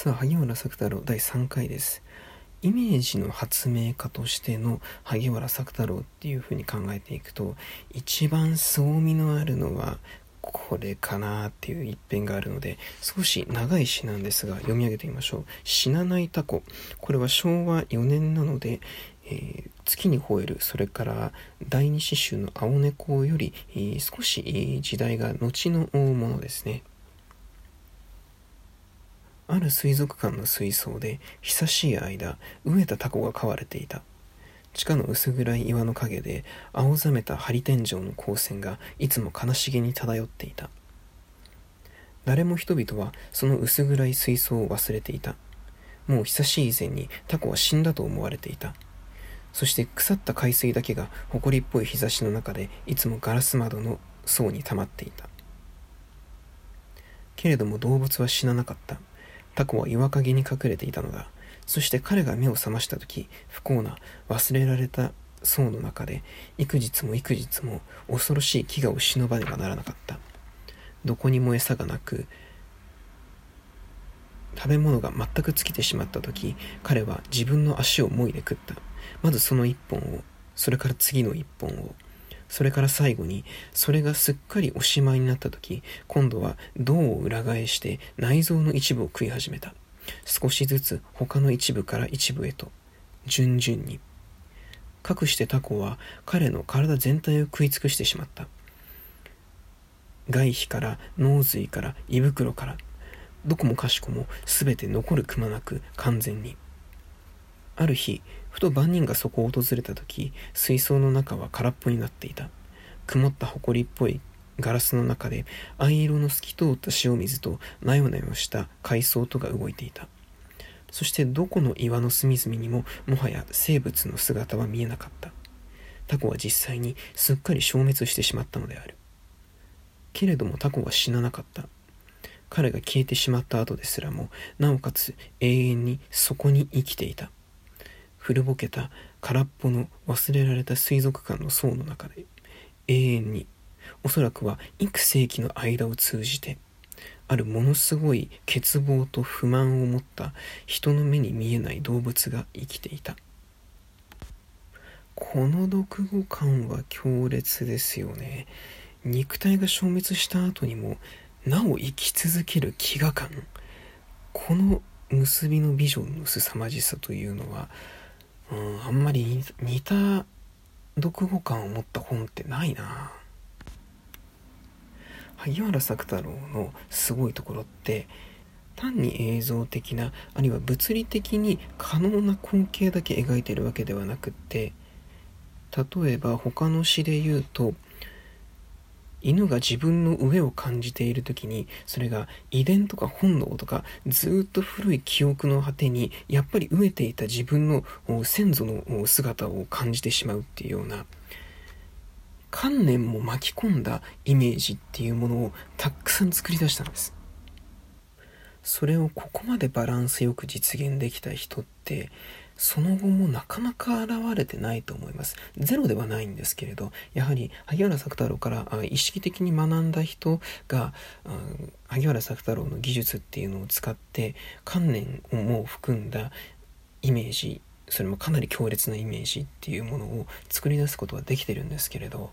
さあ萩原作太郎第3回です。イメージの発明家としての萩原作太郎っていうふうに考えていくと一番凄みのあるのはこれかなっていう一編があるので少し長い詩なんですが読み上げてみましょう「死なないタコ」これは昭和4年なので、えー、月に吠える。それから第二詩集の「青猫」より、えー、少し時代が後のものですね。ある水族館の水槽で久しい間飢えたタコが飼われていた。地下の薄暗い岩の陰で青ざめた針天井の光線がいつも悲しげに漂っていた。誰も人々はその薄暗い水槽を忘れていた。もう久しい以前にタコは死んだと思われていた。そして腐った海水だけが埃っぽい日差しの中でいつもガラス窓の層に溜まっていた。けれども動物は死ななかった。タコは岩陰に隠れていたのだ。そして彼が目を覚ました時、不幸な忘れられた層の中で、幾日も幾日も恐ろしい飢餓を忍ばねばならなかった。どこにも餌がなく、食べ物が全く尽きてしまった時、彼は自分の足をもいで食った。まずその一本を、それから次の一本を、それから最後に、それがすっかりおしまいになった時、今度は銅を裏返して内臓の一部を食い始めた。少しずつ他の一部から一部へと、順々に。かくしてタコは彼の体全体を食い尽くしてしまった。外皮から脳髄から胃袋から、どこもかしこも全て残るくまなく完全に。ある日、ふと万人がそこを訪れた時、水槽の中は空っぽになっていた。曇った埃っぽいガラスの中で藍色の透き通った塩水となよなよした海藻とが動いていた。そしてどこの岩の隅々にももはや生物の姿は見えなかった。タコは実際にすっかり消滅してしまったのである。けれどもタコは死ななかった。彼が消えてしまった後ですらも、なおかつ永遠にそこに生きていた。古ぼけた空っぽの忘れられた水族館の層の中で永遠におそらくは幾世紀の間を通じてあるものすごい欠乏と不満を持った人の目に見えない動物が生きていた。この読後感は強烈ですよね。肉体が消滅した後にもなお生き続ける飢餓感この結びのビジョンの凄まじさというのはうん、あんまり似た読後感を持った本ってないな。萩原作太郎のすごいところって単に映像的なあるいは物理的に可能な光景だけ描いてるわけではなくって例えば他の詩で言うと犬が自分の上を感じている時にそれが遺伝とか本能とかずっと古い記憶の果てにやっぱり飢えていた自分の先祖の姿を感じてしまうっていうような観念も巻き込んだイメージっていうものをたくさん作り出したんです。それをここまでバランスよく実現できた人ってその後もなかなか現れてないと思います。ゼロではないんですけれど、やはり萩原作太郎から意識的に学んだ人が、うん萩原作太郎の技術っていうのを使って観念をも含んだイメージ、それもかなり強烈なイメージっていうものを作り出すことはできてるんですけれど、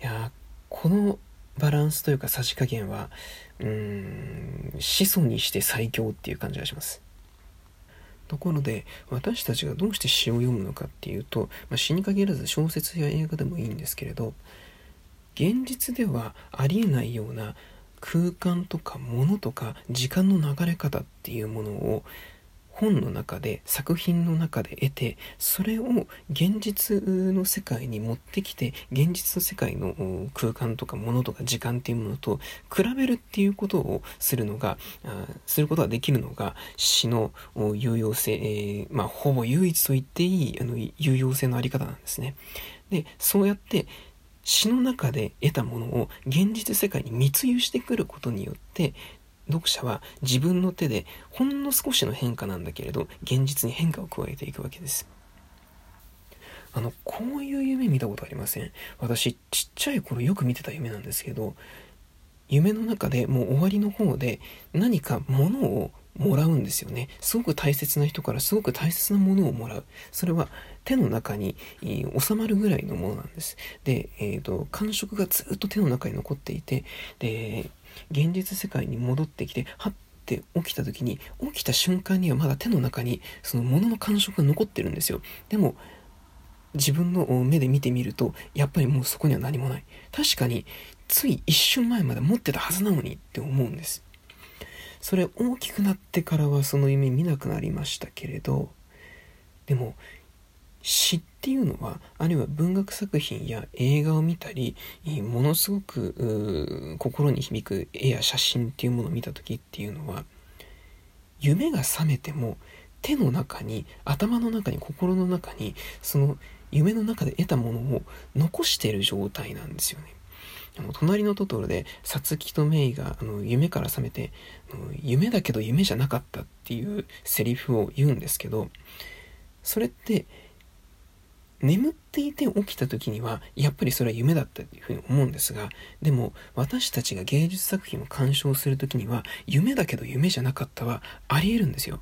いや、このバランスというかさじ加減は、うん、始祖にして最強っていう感じがします。ところで私たちがどうして詩を読むのかっていうと、まあ、詩に限らず小説や映画でもいいんですけれど現実ではありえないような空間とか物とか時間の流れ方っていうものを本の中で作品の中で得てそれを現実の世界に持ってきて現実の世界の空間とか物とか時間っていうものと比べるっていうことをするのがすることができるのが詩の有用性、えー、まあほぼ唯一と言っていいあの有用性のあり方なんですね。でそうやって詩の中で得たものを現実世界に密輸してくることによって読者は自分の手でほんの少しの変化なんだけれど現実に変化を加えていくわけですあのこういう夢見たことありません？私ちっちゃい頃よく見てた夢なんですけど夢の中でもう終わりの方で何か物をもらうんですよね。すごく大切な人からすごく大切なものをもらう。それは手の中に、収まるぐらいのものなんです。で、えっ、ー、と、感触がずっと手の中に残っていて、で、現実世界に戻ってきて、はって起きた時に、起きた瞬間にはまだ手の中にそのものの感触が残ってるんですよ。でも、自分の目で見てみると、やっぱりもうそこには何もない。確かに、つい一瞬前まで持ってたはずなのにって思うんです。それ大きくなってからはその夢見なくなりましたけれどでも詩っていうのはあるいは文学作品や映画を見たりものすごく心に響く絵や写真っていうものを見た時っていうのは夢が覚めても手の中に頭の中に心の中にその夢の中で得たものを残している状態なんですよね。あの隣のトトロでサツキとメイがあの夢から覚めて夢だけど夢じゃなかったっていうセリフを言うんですけどそれって眠っていて起きた時にはやっぱりそれは夢だったっていうふうに思うんですがでも私たちが芸術作品を鑑賞する時には夢だけど夢じゃなかったはありえるんですよ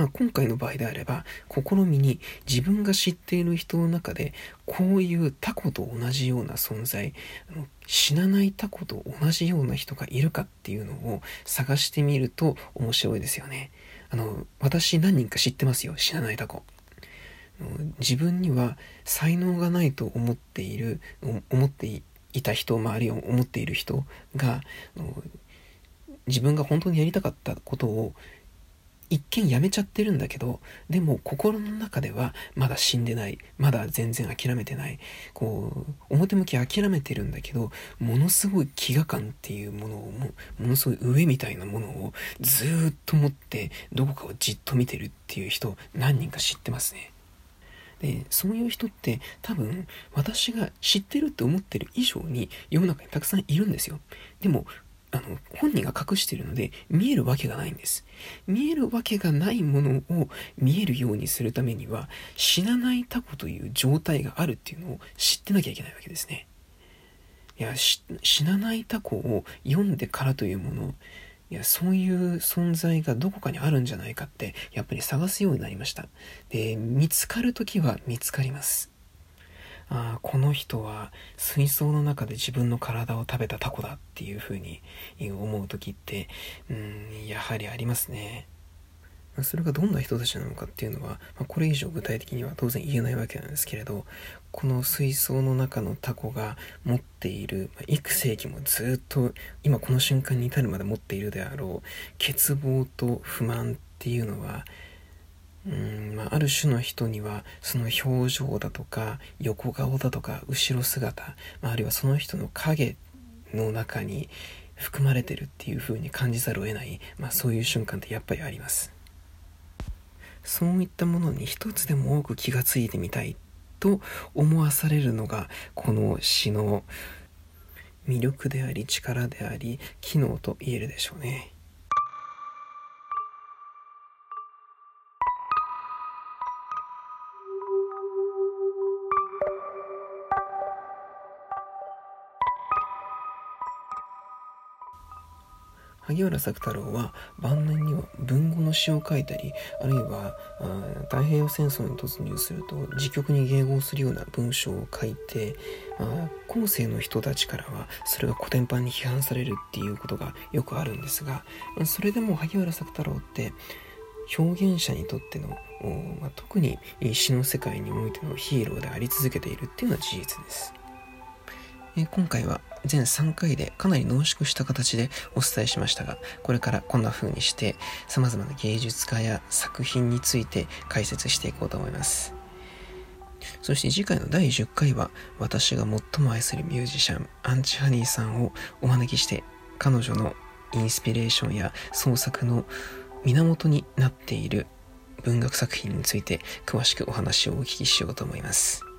まあ、今回の場合であれば、試みに自分が知っている人の中で、こういうタコと同じような存在、死なないタコと同じような人がいるかっていうのを探してみると面白いですよね。あの、私何人か知ってますよ、死なないタコ。自分には才能がないと思っている、思っていた人、まあ、あるいは思っている人が、自分が本当にやりたかったことを一見やめちゃってるんだけど、でも心の中ではまだ死んでない。まだ全然諦めてない。こう、表向き諦めてるんだけど、ものすごい飢餓感っていうものをも、ものすごい上みたいなものをずっと持って、どこかをじっと見てるっていう人、何人か知ってますね。で、そういう人って多分私が知ってるって思ってる以上に世の中にたくさんいるんですよ。でもあの、本人が隠してるので、見えるわけがないんです。見えるわけがないものを見えるようにするためには、死なないタコという状態があるっていうのを知ってなきゃいけないわけですね。いや、死なないタコを読んでからというもの、いや、そういう存在がどこかにあるんじゃないかって、やっぱり探すようになりました。で、見つかる時は見つかります。ああこの人は水槽の中で自分の体を食べたタコだっていうふうに思う時ってうんやはりありますね。それがどんな人たちなのかっていうのは、まあ、これ以上具体的には当然言えないわけなんですけれどこの水槽の中のタコが持っている、まあ、幾世紀もずっと今この瞬間に至るまで持っているであろう欠乏と不満っていうのはうんまあ、ある種の人にはその表情だとか横顔だとか後ろ姿、まあ、あるいはその人の影の中に含まれてるっていう風に感じざるを得ない、まあ、そういう瞬間ってやっぱりあります。そういったものに一つでも多く気がついてみたいと思わされるのがこの詩の魅力であり力であり機能と言えるでしょうね。萩原作太郎は晩年には文語の詩を書いたりあるいは太平洋戦争に突入すると自局に迎合するような文章を書いて後世の人たちからはそれが古典版に批判されるっていうことがよくあるんですがそれでも萩原作太郎って表現者にとっての、まあ、特に詩の世界においてのヒーローであり続けているっていうのは事実です。え今回は全3回でかなり濃縮した形でお伝えしましたが、これからこんな風にして様々な芸術家や作品について解説していこうと思います。そして次回の第10回は私が最も愛するミュージシャン、アンチハニーさんをお招きして彼女のインスピレーションや創作の源になっている文学作品について詳しくお話をお聞きしようと思います。